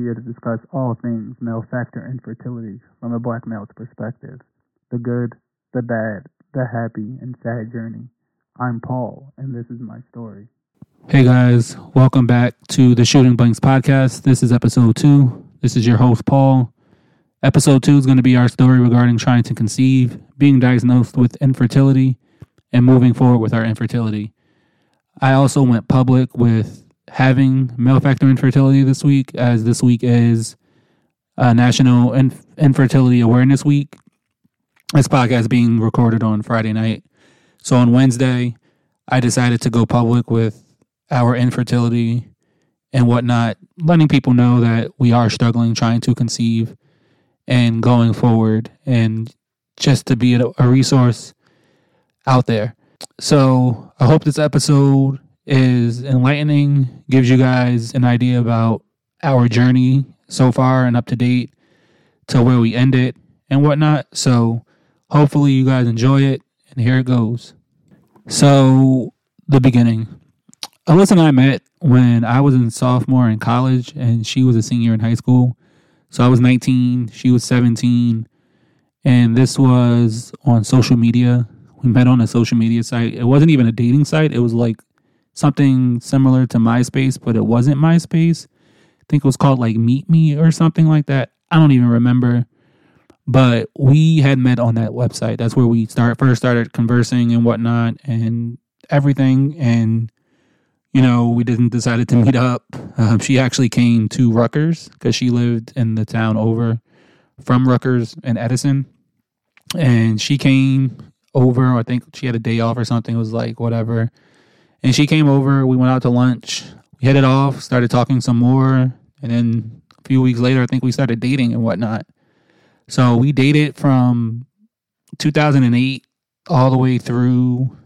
here to discuss all things male factor infertility from a black male's perspective the good, the bad, the happy, and sad journey. I'm Paul, and this is my story. Hey guys, welcome back to the Shooting Blanks podcast. This is episode two. This is your host, Paul. Episode two is going to be our story regarding trying to conceive, being diagnosed with infertility, and moving forward with our infertility. I also went public with having male factor infertility this week, as this week is uh, National Inf- Infertility Awareness Week. This podcast is being recorded on Friday night. So on Wednesday, I decided to go public with our infertility and whatnot, letting people know that we are struggling trying to conceive and going forward, and just to be a resource out there. So I hope this episode is enlightening, gives you guys an idea about our journey so far and up to date to where we end it and whatnot. So hopefully you guys enjoy it. And here it goes. So the beginning. Alyssa and I met when I was in sophomore in college and she was a senior in high school. So I was 19, she was 17, and this was on social media. We met on a social media site. It wasn't even a dating site. It was like something similar to MySpace, but it wasn't MySpace. I think it was called like Meet Me or something like that. I don't even remember. But we had met on that website. That's where we start first started conversing and whatnot and everything. And you know, we didn't decided to meet up. Um, she actually came to Rutgers because she lived in the town over from Rutgers and Edison, and she came over. I think she had a day off or something. It was like whatever and she came over. We went out to lunch. We headed off, started talking some more. And then a few weeks later, I think we started dating and whatnot. So we dated from 2008 all the way through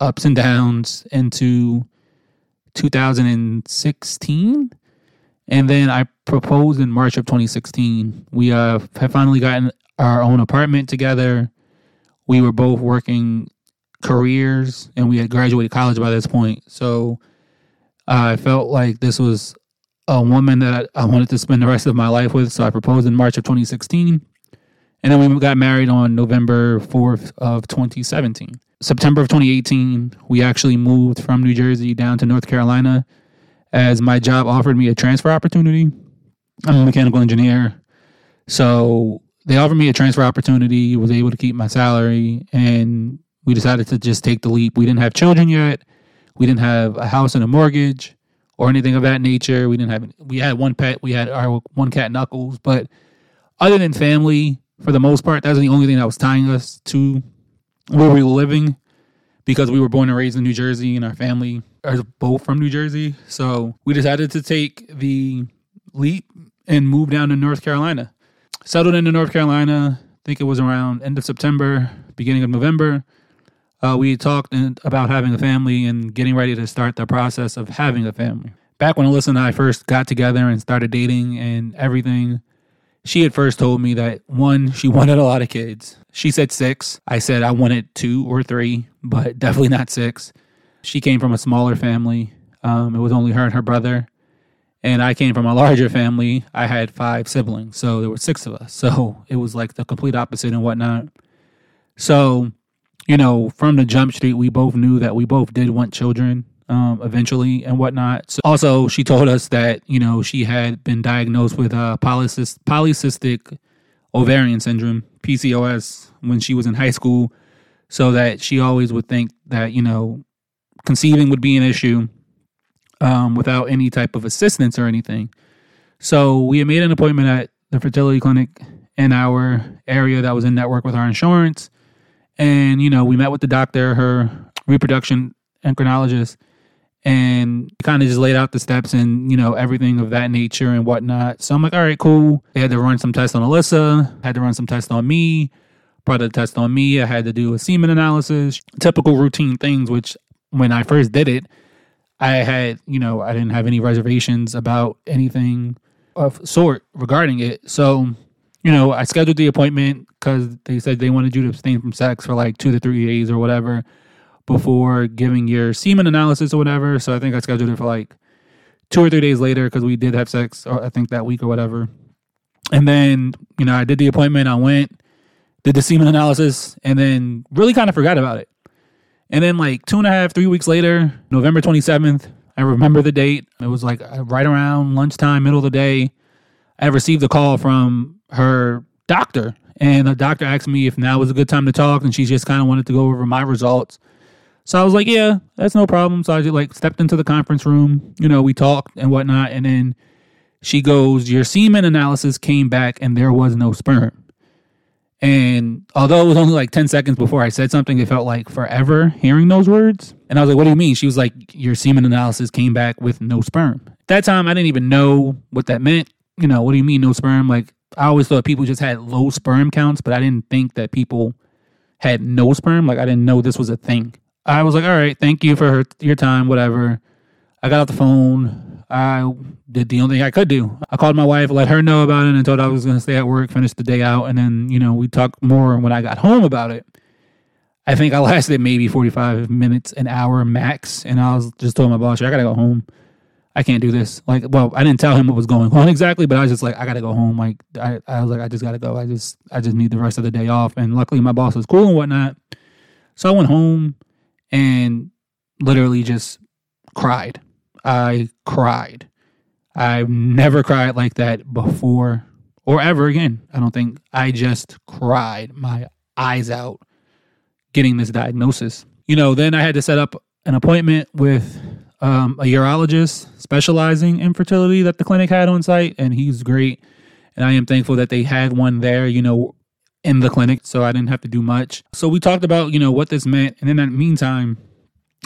ups and downs into 2016. And then I proposed in March of 2016. We uh, have finally gotten our own apartment together. We were both working careers and we had graduated college by this point. So I felt like this was a woman that I wanted to spend the rest of my life with. So I proposed in March of 2016. And then we got married on November 4th of 2017. September of 2018, we actually moved from New Jersey down to North Carolina as my job offered me a transfer opportunity. I'm a mechanical engineer. So they offered me a transfer opportunity, was able to keep my salary, and we decided to just take the leap. We didn't have children yet. We didn't have a house and a mortgage or anything of that nature. We didn't have. We had one pet. We had our one cat Knuckles. But other than family, for the most part, that's the only thing that was tying us to where we were living because we were born and raised in New Jersey and our family are both from New Jersey. So we decided to take the leap and move down to North Carolina. Settled into North Carolina, I think it was around end of September, beginning of November uh, we talked about having a family and getting ready to start the process of having a family. Back when Alyssa and I first got together and started dating and everything, she had first told me that one, she wanted a lot of kids. She said six. I said I wanted two or three, but definitely not six. She came from a smaller family. Um, it was only her and her brother. And I came from a larger family. I had five siblings. So there were six of us. So it was like the complete opposite and whatnot. So you know, from the jump street, we both knew that we both did want children um, eventually and whatnot. So also, she told us that you know she had been diagnosed with uh, polycystic, polycystic ovarian syndrome (PCOS) when she was in high school, so that she always would think that you know conceiving would be an issue um, without any type of assistance or anything. So we made an appointment at the fertility clinic in our area that was in network with our insurance and, you know, we met with the doctor, her reproduction endocrinologist, and kind of just laid out the steps and, you know, everything of that nature and whatnot. So I'm like, all right, cool. They had to run some tests on Alyssa, had to run some tests on me, brought a test on me. I had to do a semen analysis, typical routine things, which when I first did it, I had, you know, I didn't have any reservations about anything of sort regarding it. So you know, I scheduled the appointment because they said they wanted you to abstain from sex for like two to three days or whatever before giving your semen analysis or whatever. So I think I scheduled it for like two or three days later because we did have sex, or I think that week or whatever. And then, you know, I did the appointment. I went, did the semen analysis, and then really kind of forgot about it. And then, like two and a half, three weeks later, November 27th, I remember the date. It was like uh, right around lunchtime, middle of the day. I received a call from her doctor, and the doctor asked me if now was a good time to talk, and she just kind of wanted to go over my results. So I was like, yeah, that's no problem. So I just like stepped into the conference room. You know, we talked and whatnot, and then she goes, Your semen analysis came back and there was no sperm. And although it was only like 10 seconds before I said something, it felt like forever hearing those words. And I was like, What do you mean? She was like, Your semen analysis came back with no sperm. At that time, I didn't even know what that meant. You know, what do you mean no sperm? Like, I always thought people just had low sperm counts, but I didn't think that people had no sperm. Like, I didn't know this was a thing. I was like, All right, thank you for her, your time, whatever. I got off the phone. I did the only thing I could do. I called my wife, let her know about it, and told her I was going to stay at work, finish the day out, and then you know we talked more when I got home about it. I think I lasted maybe forty five minutes, an hour max, and I was just told my boss, I gotta go home. I can't do this. Like, well, I didn't tell him what was going on exactly, but I was just like, I gotta go home. Like, I, I was like, I just gotta go. I just, I just need the rest of the day off. And luckily, my boss was cool and whatnot. So I went home and literally just cried. I cried. I've never cried like that before or ever again. I don't think I just cried my eyes out getting this diagnosis. You know, then I had to set up an appointment with um, a urologist specializing in fertility that the clinic had on site, and he's great. And I am thankful that they had one there, you know, in the clinic, so I didn't have to do much. So we talked about, you know, what this meant. And in that meantime,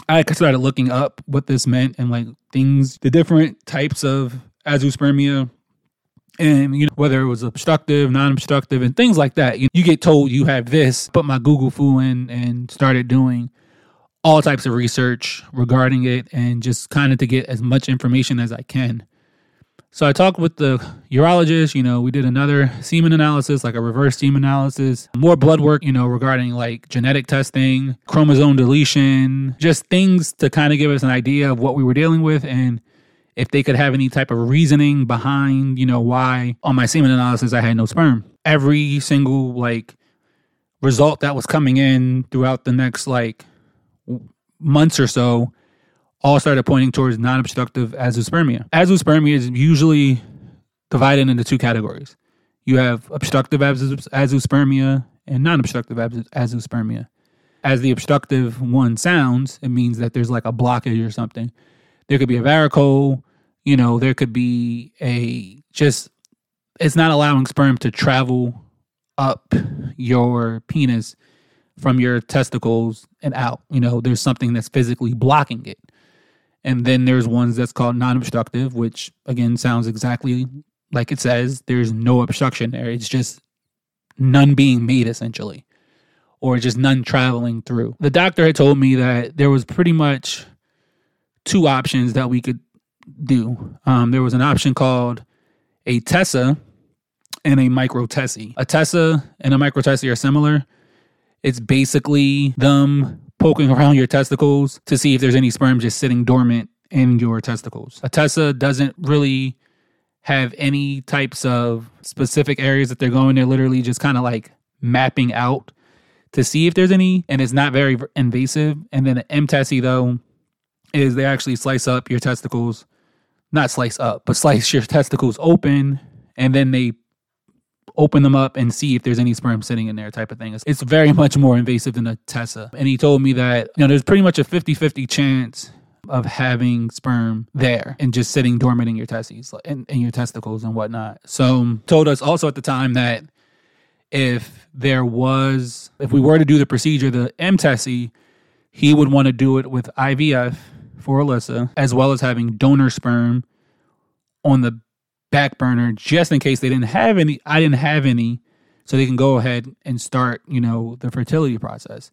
I started looking up what this meant and like things, the different types of azoospermia and you know whether it was obstructive, non-obstructive, and things like that. You, you get told you have this. Put my Google foo in and started doing all types of research regarding it, and just kind of to get as much information as I can. So I talked with the urologist, you know, we did another semen analysis, like a reverse semen analysis, more blood work, you know, regarding like genetic testing, chromosome deletion, just things to kind of give us an idea of what we were dealing with and if they could have any type of reasoning behind, you know, why on my semen analysis I had no sperm. Every single like result that was coming in throughout the next like months or so all started pointing towards non-obstructive azoospermia. Azoospermia is usually divided into two categories. You have obstructive azoospermia and non-obstructive azoospermia. As the obstructive one sounds, it means that there's like a blockage or something. There could be a varicocele, you know, there could be a just it's not allowing sperm to travel up your penis from your testicles and out. You know, there's something that's physically blocking it. And then there's ones that's called non obstructive, which again sounds exactly like it says. There's no obstruction there. It's just none being made essentially, or just none traveling through. The doctor had told me that there was pretty much two options that we could do. Um, there was an option called a TESA and a micro TESE. A TESA and a micro TESE are similar. It's basically them poking around your testicles to see if there's any sperm just sitting dormant in your testicles. A TESA doesn't really have any types of specific areas that they're going. They're literally just kind of like mapping out to see if there's any, and it's not very invasive. And then an MTESE though is they actually slice up your testicles, not slice up, but slice your testicles open, and then they open them up and see if there's any sperm sitting in there type of thing. It's, it's very much more invasive than a TESA. And he told me that, you know, there's pretty much a 50-50 chance of having sperm there and just sitting dormant in your testes and in, your testicles and whatnot. So um, told us also at the time that if there was if we were to do the procedure, the MTESE, he would want to do it with IVF for Alyssa, as well as having donor sperm on the back burner just in case they didn't have any. I didn't have any, so they can go ahead and start, you know, the fertility process.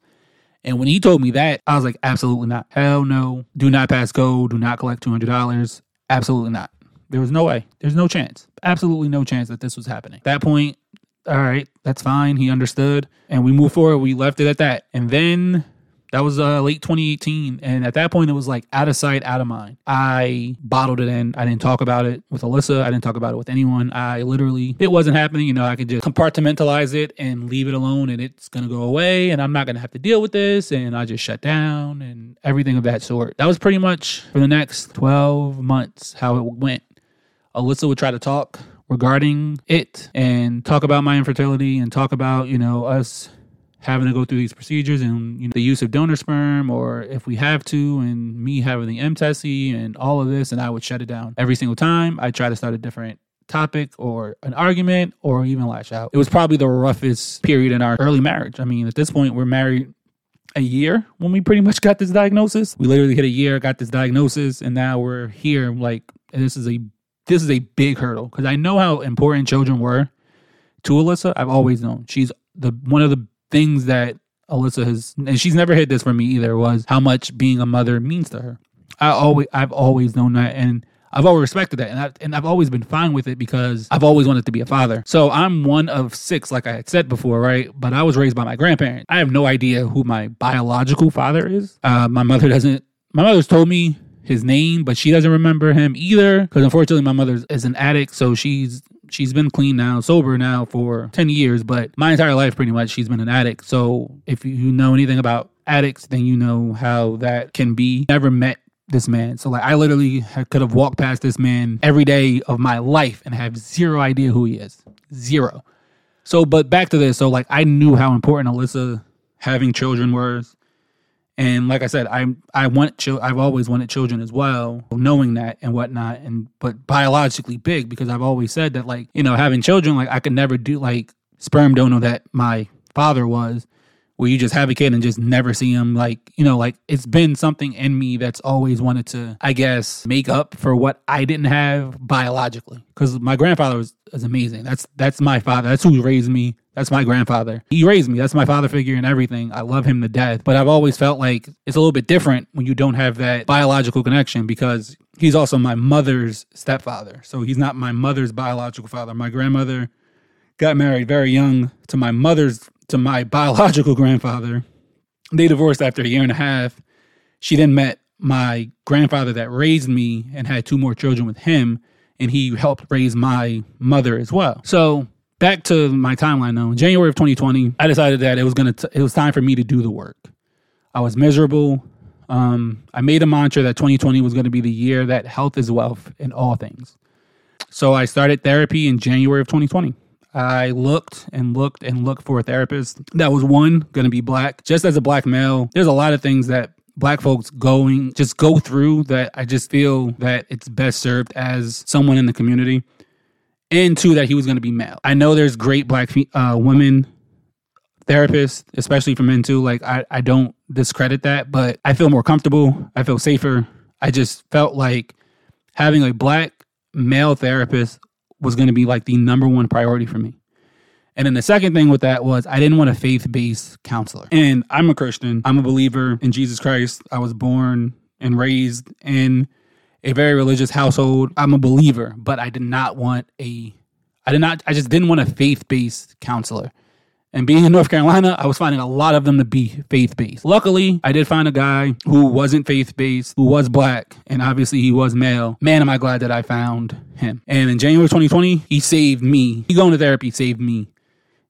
And when he told me that, I was like, absolutely not. Hell no. Do not pass go. Do not collect $200. Absolutely not. There was no way. There's no chance. Absolutely no chance that this was happening. At that point, all right, that's fine. He understood. And we moved forward. We left it at that. And then That was uh, late 2018. And at that point, it was like out of sight, out of mind. I bottled it in. I didn't talk about it with Alyssa. I didn't talk about it with anyone. I literally, it wasn't happening. You know, I could just compartmentalize it and leave it alone and it's going to go away and I'm not going to have to deal with this. And I just shut down and everything of that sort. That was pretty much for the next 12 months how it went. Alyssa would try to talk regarding it and talk about my infertility and talk about, you know, us having to go through these procedures and you know, the use of donor sperm or if we have to and me having the MTESE and all of this and I would shut it down every single time. I try to start a different topic or an argument or even lash out. It was probably the roughest period in our early marriage. I mean, at this point we're married a year when we pretty much got this diagnosis. We literally hit a year, got this diagnosis, and now we're here. Like this is a this is a big hurdle because I know how important children were to Alyssa. I've always known she's the one of the things that Alyssa has, and she's never hid this from me either, was how much being a mother means to her. I always, I've always known that, and I've always respected that, and, I, and I've always been fine with it because I've always wanted to be a father. So I'm one of six, like I had said before, right? But I was raised by my grandparents. I have no idea who my biological father is. Uh, my mother doesn't. My mother's told me his name, but she doesn't remember him either because unfortunately my mother is an addict, so she's she's been clean now, sober now for 10 years, but my entire life pretty much she's been an addict. So if you know anything about addicts, then you know how that can be. Never met this man. So like I literally could have walked past this man every day of my life and have zero idea who he is. Zero. So but back to this. So like I knew how important Alyssa having children was. And like I said, I I want chil- I've always wanted children as well, knowing that and whatnot. And but biologically big because I've always said that like you know having children like I could never do like sperm donor that my father was, where you just have a kid and just never see him. Like you know like it's been something in me that's always wanted to I guess make up for what I didn't have biologically because my grandfather was, was amazing. That's that's my father. That's who raised me. That's my grandfather. He raised me. That's my father figure and everything. I love him to death. But I've always felt like it's a little bit different when you don't have that biological connection because he's also my mother's stepfather. So he's not my mother's biological father. My grandmother got married very young to my mother's to my biological grandfather. They divorced after a year and a half. She then met my grandfather that raised me and had two more children with him and he helped raise my mother as well. So back to my timeline now. In January of 2020, I decided that it was gonna t- it was time for me to do the work. I was miserable. Um, I made a mantra that 2020 was going to be the year that health is wealth in all things. So I started therapy in January of 2020. I looked and looked and looked for a therapist that was one going to be black. Just as a black male, there's a lot of things that black folks going just go through that I just feel that it's best served as someone in the community and two that he was going to be male. I know there's great black uh, women therapists, especially for men too. Like I, I don't discredit that, but I feel more comfortable. I feel safer. I just felt like having a black male therapist was going to be like the number one priority for me. And then the second thing with that was I didn't want a faith based counselor. And I'm a Christian. I'm a believer in Jesus Christ. I was born and raised in a very religious household. I'm a believer, but I did not want a I did not I just didn't want a faith-based counselor. And being in North Carolina, I was finding a lot of them to be faith based. Luckily, I did find a guy who wasn't faith based, who was black, and obviously he was male. Man, am I glad that I found him. And in January 2020, he saved me. He going to therapy saved me.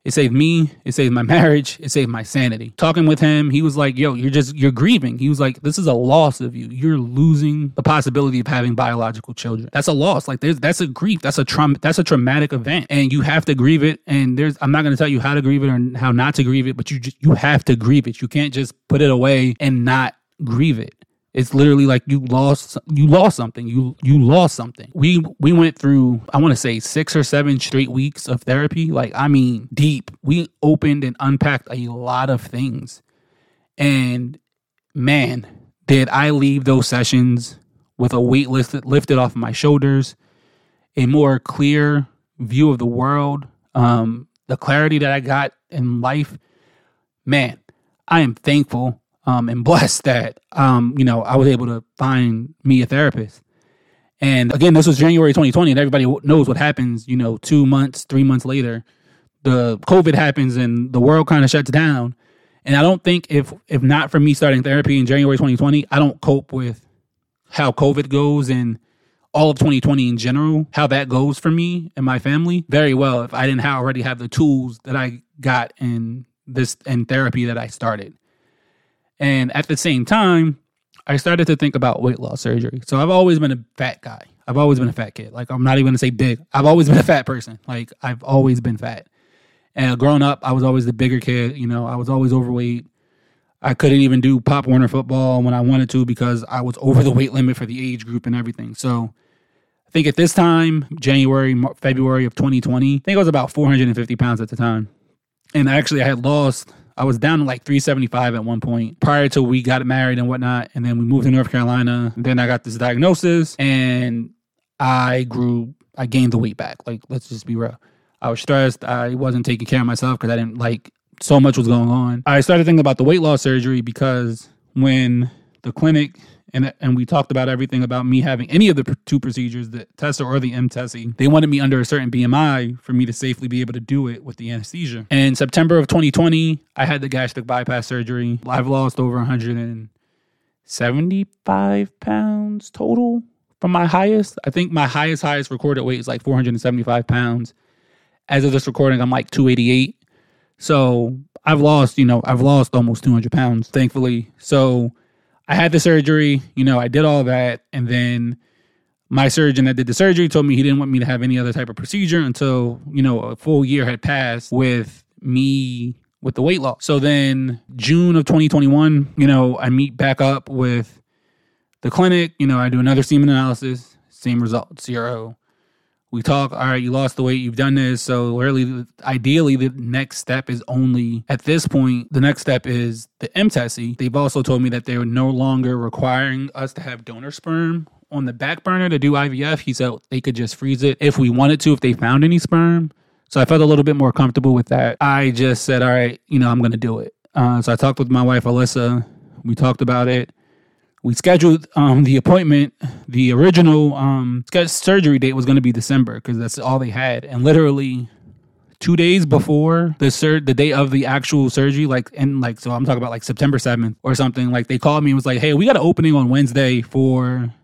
It saved me. It saved my marriage. It saved my sanity. Talking with him, he was like, yo, you're just, you're grieving. He was like, this is a loss of you. You're losing the possibility of having biological children. That's a loss. Like there's, that's a grief. That's a trauma. That's a traumatic event. And you have to grieve it. And there's, I'm not going to tell you how to grieve it or how not to grieve it, but you just, you have to grieve it. You can't just put it away and not grieve it. It's literally like you lost you lost something. You you lost something. We we went through I want to say 6 or 7 straight weeks of therapy. Like I mean deep. We opened and unpacked a lot of things. And man, did I leave those sessions with a weight lifted lifted off of my shoulders, a more clear view of the world, um the clarity that I got in life. Man, I am thankful um, and blessed that um, you know I was able to find me a therapist. And again, this was January 2020, and everybody knows what happens. You know, two months, three months later, the COVID happens, and the world kind of shuts down. And I don't think if if not for me starting therapy in January 2020, I don't cope with how COVID goes and all of 2020 in general, how that goes for me and my family very well if I didn't already have the tools that I got in this in therapy that I started. And at the same time, I started to think about weight loss surgery. So I've always been a fat guy. I've always been a fat kid. Like I'm not even gonna say big. I've always been a fat person. Like I've always been fat. And growing up, I was always the bigger kid. You know, I was always overweight. I couldn't even do Pop Warner football when I wanted to because I was over the weight limit for the age group and everything. So I think at this time, January, February of 2020, I think I was about 450 pounds at the time. And actually, I had lost, I was down to like 375 at one point prior to we got married and whatnot. And then we moved to North Carolina. Then I got this diagnosis and I grew, I gained the weight back. Like, let's just be real. I was stressed. I wasn't taking care of myself because I didn't like so much was going on. I started thinking about the weight loss surgery because when the clinic and and we talked about everything about me having any of the two procedures, the TESA or the MTESE. They wanted me under a certain BMI for me to safely be able to do it with the anesthesia. In September of 2020, I had the gastric bypass surgery. I've lost over 175 pounds total from my highest. I think my highest highest recorded weight is like 475 pounds. As of this recording, I'm like 288. So I've lost, you know, I've lost almost 200 pounds, thankfully. So I had the surgery, you know, I did all that. And then my surgeon that did the surgery told me he didn't want me to have any other type of procedure until, you know, a full year had passed with me with the weight loss. So then June of 2021, you know, I meet back up with the clinic, you know, I do another semen analysis, same result, zero we talk all right you lost the weight you've done this. So really ideally the next step is only at this point the next step is the MTESE. they've also told me that they're no longer requiring us to have donor sperm on the back burner to do ivf he said they could just freeze it if we wanted to if they found any sperm. So i felt a little bit more comfortable with that. I just said all right you know i'm gonna do it. Uh, so i talked with my wife alyssa. We talked about it we scheduled um, the appointment. The original um, surgery date was going to be December because that's all they had, and literally two days before the sur- the day of the actual surgery, like and like so I'm talking about like September seventh or something. Like they called me and was like, "Hey, we got an opening on Wednesday for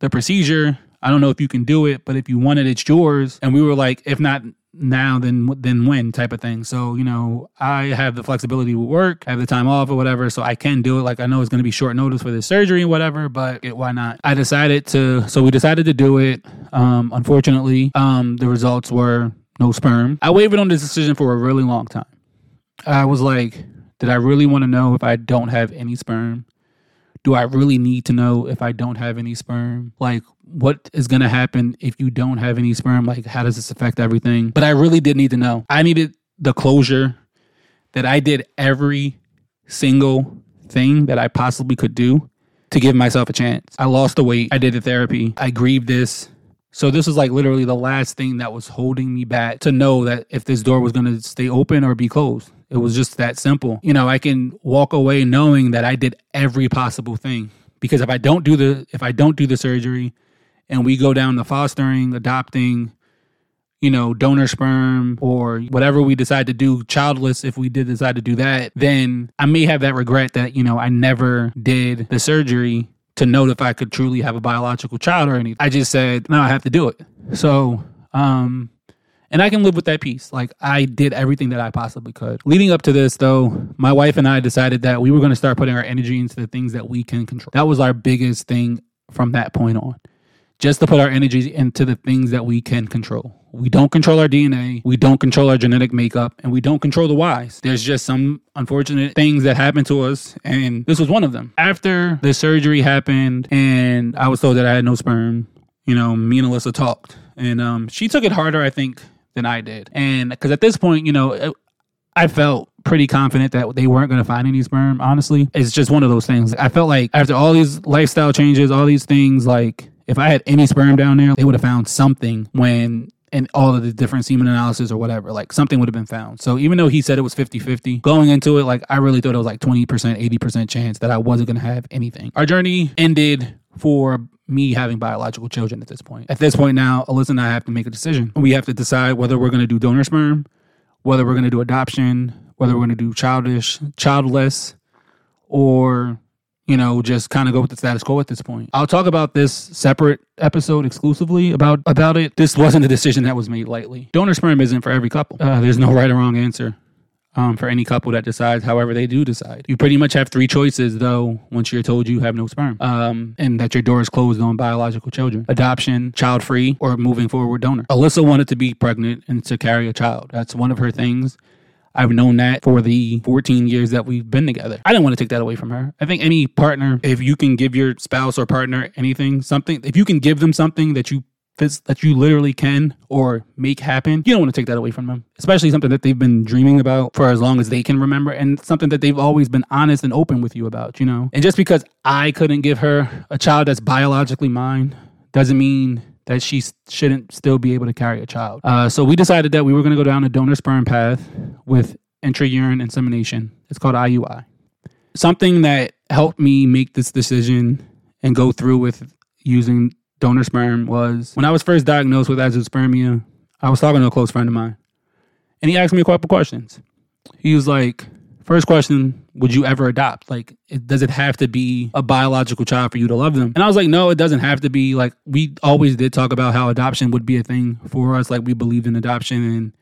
the procedure. I don't know if you can do it, but if you want it, it's yours." And we were like, "If not now then then when type of thing. So you know i have the flexibility with work have the time off or whatever so i can do it. Like i know it's going to be short notice for the surgery and whatever but it, why not? I decided to so we decided to do it. Um unfortunately um the results were no sperm. I wavered on this decision for a really long time. I was like did i really want to know if i don't have any sperm do I really need to know if I don't have any sperm? Like, what is going to happen if you don't have any sperm? Like, how does this affect everything? But I really did need to know. I needed the closure that I did every single thing that I possibly could do to give myself a chance. I lost the weight. I did the therapy. I grieved this. So this was like literally the last thing that was holding me back to know that if this door was going to stay open or be closed. It was just that simple. You know, I can walk away knowing that I did every possible thing because if I don't do the if I don't do the surgery and we go down the fostering, adopting, you know, donor sperm or whatever we decide to do, childless, if we did decide to do that, then I may have that regret that, you know, I never did the surgery to know if I could truly have a biological child or anything. I just said, no, I have to do it. So, um, and I can live with that piece. Like I did everything that I possibly could. Leading up to this, though, my wife and I decided that we were going to start putting our energy into the things that we can control. That was our biggest thing from that point on. Just to put our energy into the things that we can control. We don't control our DNA, we don't control our genetic makeup, and we don't control the whys. There's just some unfortunate things that happen to us, and this was one of them. After the surgery happened, and I was told that I had no sperm, you know, me and Alyssa talked, and um, she took it harder, I think, than I did. And because at this point, you know, uh, I felt pretty confident that they weren't going to find any sperm. Honestly, it's just one of those things. I felt like after all these lifestyle changes, all these things, like if I had any sperm down there, they would have found something when and all of the different semen analysis or whatever, like something would have been found. So even though he said it was 50 50, going into it, like I really thought it was like 20%, 80% chance that I wasn't going to have anything. Our journey ended for me having biological children at this point. At this point now, Alyssa and I have to make a decision. We have to decide whether we're going to do donor sperm, whether we're going to do adoption, whether we're going to do childish, childless, or you know, just kind of go with the status quo at this point. I'll talk about this separate episode exclusively about about it. This wasn't a decision that was made lightly. Donor sperm isn't for every couple. Uh, there's no right or wrong answer. Um, for any couple that decides, however they do decide, you pretty much have three choices. Though once you're told you have no sperm, um, and that your door is closed on biological children, adoption, child free, or moving forward donor. Alyssa wanted to be pregnant and to carry a child. That's one of her things. I've known that for the 14 years that we've been together. I didn't want to take that away from her. I think any partner, if you can give your spouse or partner anything, something, if you can give them something that you that you literally can or make happen, you don't want to take that away from them. Especially something that they've been dreaming about for as long as they can remember and something that they've always been honest and open with you about, you know? And just because I couldn't give her a child that's biologically mine doesn't mean that she shouldn't still be able to carry a child. Uh, so we decided that we were going to go down a donor sperm path with intrauterine insemination. It's called IUI. Something that helped me make this decision and go through with using donor sperm was when I was first diagnosed with azoospermia, I was talking to a close friend of mine. And he asked me a couple questions. He was like, First question, would you ever adopt? Like, it, does it have to be a biological child for you to love them? And I was like, no, it doesn't have to be. Like, we always did talk about how adoption would be a thing for us. Like, we believed in adoption and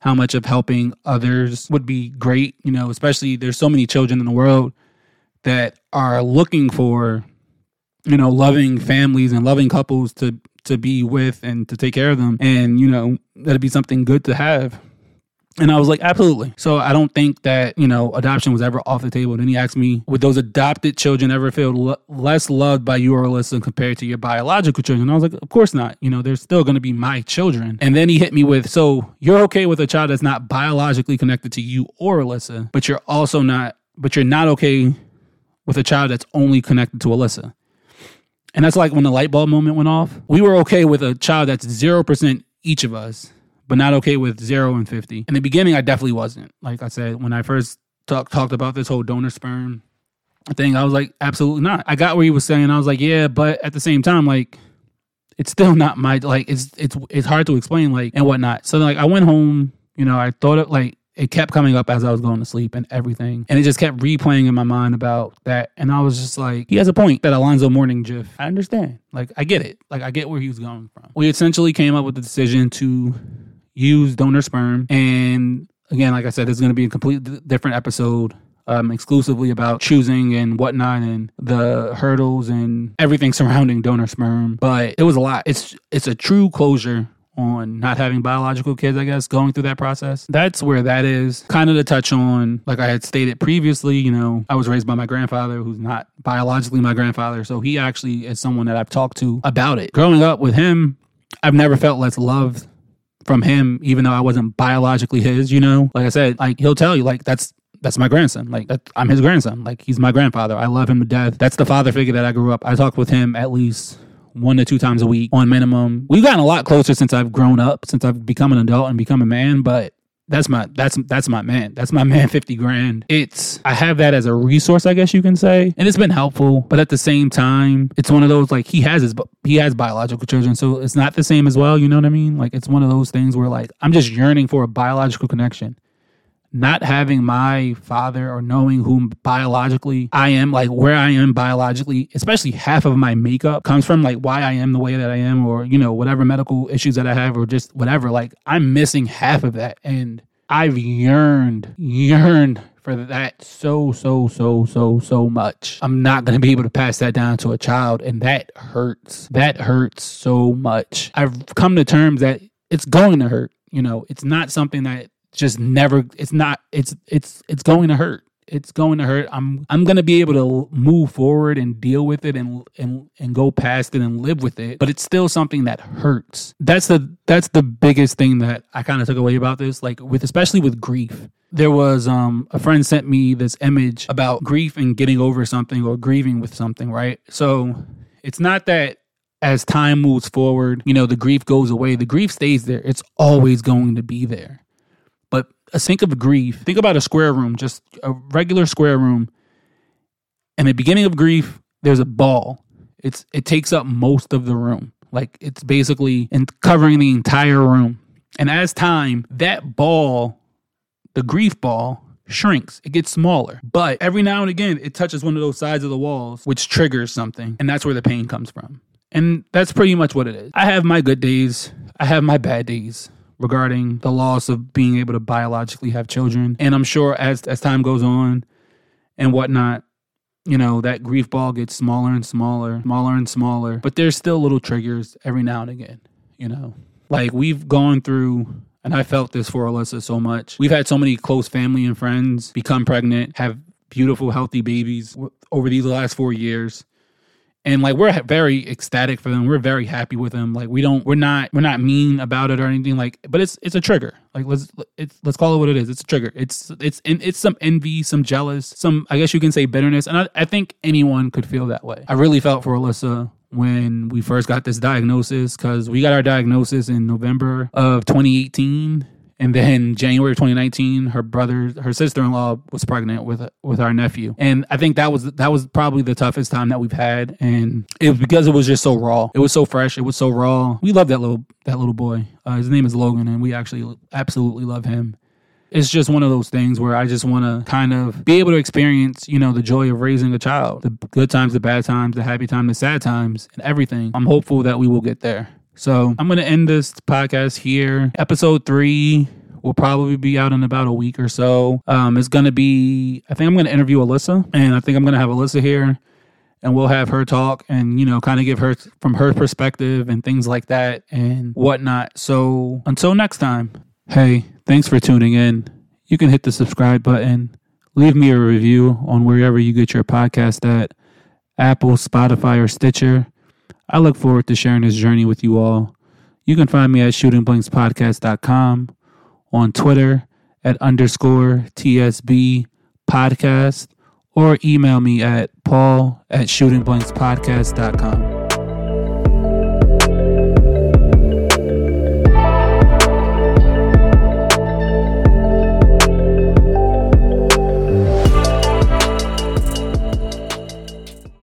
how much of helping others would be great. You know, especially there's so many children in the world that are looking for you know, loving families and loving couples to to be with and to take care of them. And, you know, that'd be something good to have. And I was like, absolutely. So I don't think that, you know, adoption was ever off the table. And Then he asked me, would those adopted children ever feel less loved by you or Alyssa compared to your biological children? And I was like, of course not. You know, they're still going to be my children. And then he hit me with, so you're okay with a child that's not biologically connected to you or Alyssa, but you're also not, but you're not okay with a child that's only connected to Alyssa. And that's like when the light bulb moment went off. We were okay with a child that's 0% each of us, but not okay with 0 and 50. In the beginning, I definitely wasn't. Like I said, when I first talk, talked about this whole donor sperm thing, I was like, absolutely not. I got where he was saying. I was like, yeah, but at the same time, like, it's still not my like it's it's it's hard to explain like and whatnot. So like I went home, you know, I thought it like it kept coming up as I was going to sleep and everything. And it just kept replaying in my mind about that. And I was just like, he has a point that Alonzo Mourning GIF. I understand. Like, I get it. Like, I get where he was going from. We essentially came up with the decision to use donor sperm. And again, like I said, is going to be a completely different episode. Um, exclusively about choosing and whatnot and the hurdles and everything surrounding donor sperm but it was a lot it's it's a true closure on not having biological kids, I guess, going through that process. That's where that is. Kind of to touch on, like I had stated previously, you know, I was raised by my grandfather who's not biologically my grandfather. So he actually is someone that I've talked to about it. Growing up with him, I've never felt less loved from him, even though I wasn't biologically his, you know? Like I said, like he'll tell you, like, that's that's my grandson. Like I'm his grandson. Like he's my grandfather. I love him to death. That's the father figure that I grew up. I talked with him at least one to two times a week on minimum. We've gotten a lot closer since I've grown up, since I've become an adult and become a man, but that's my that's that's my man. That's my man 50 grand. It's I have that as a resource, I guess you can say. And it's been helpful, but at the same time, it's one of those like he has his he has biological children, so it's not the same as well, you know what I mean? Like it's one of those things where like I'm just yearning for a biological connection not having my father or knowing whom biologically I am, like where I am biologically, especially half of my makeup comes from like why I am the way that I am, or, you know, whatever medical issues that I have, or just whatever. Like I'm missing half of that. And I've yearned, yearned for that so, so, so, so, so much. I'm not going to be able to pass that down to a child. And that hurts. That hurts so much. I've come to terms that it's going to hurt. You know, it's not something that just never it's not it's it's it's going to hurt. It's going to hurt. I'm i'm going to be able to move forward and deal with it and and and go past it and live with it but it's still something that hurts. That's the that's the biggest thing that i kind of took away about this like with especially with grief. There was um a friend sent me this image about grief and getting over something or grieving with something right? So it's not that as time moves forward you know the grief goes away. The grief stays there. It's always going to be there sink of grief, think about a square room, just a regular square room. In the beginning of grief, there's a ball. It's it takes up most of the room. Like it's basically in covering the entire room. And as time, that ball, the grief ball, shrinks, it gets smaller. But every now and again, it touches one of those sides of the walls, which triggers something. And that's where the pain comes from. And that's pretty much what it is. I have my good days, I have my bad days regarding the loss of being able to biologically have children. And I'm sure as as time goes on and whatnot, you know, that grief ball gets smaller and smaller, smaller and smaller. But there's still little triggers every now and again, you know. Like we've gone through and I felt this for Alyssa so much. We've had so many close family and friends become pregnant, have beautiful, healthy babies over these last four years and like we're very ecstatic for them. We're very happy with them. Like we don't we're not we're not mean about it or anything like but it's it's a trigger. Like let's it's let's call it what it is. It's a trigger. It's it's it's some envy some jealous some i guess you can say bitterness. And I, I think anyone could feel that way. I really felt for alyssa when we first got this diagnosis because we got our diagnosis in november of 2018 and then January 2019, her brother, her sister-in-law was pregnant with with our nephew, and I think that was that was probably the toughest time that we've had, and it was because it was just so raw. It was so fresh. It was so raw. We love that little that little boy. Uh, his name is Logan, and we actually absolutely love him. It's just one of those things where I just want to kind of be able to experience, you know, the joy of raising a child, the good times, the bad times, the happy times, the sad times, and everything. I'm hopeful that we will get there. So I'm going to end this podcast here. Episode three will probably be out in about a week or so. Um, it's going to be, I think I'm going to interview Alyssa, and I think I'm going to have Alyssa here and we'll have her talk and you know kind of give her from her perspective and things like that and whatnot. So until next time hey thanks for tuning in. You can hit the subscribe button. Leave me a review on wherever you get your podcast at. Apple spotify or stitcher i look forward to sharing this journey with you all you can find me at shootingblankspodcast.com on twitter at underscore tsb podcast or email me at paul at shootingblankspodcast.com.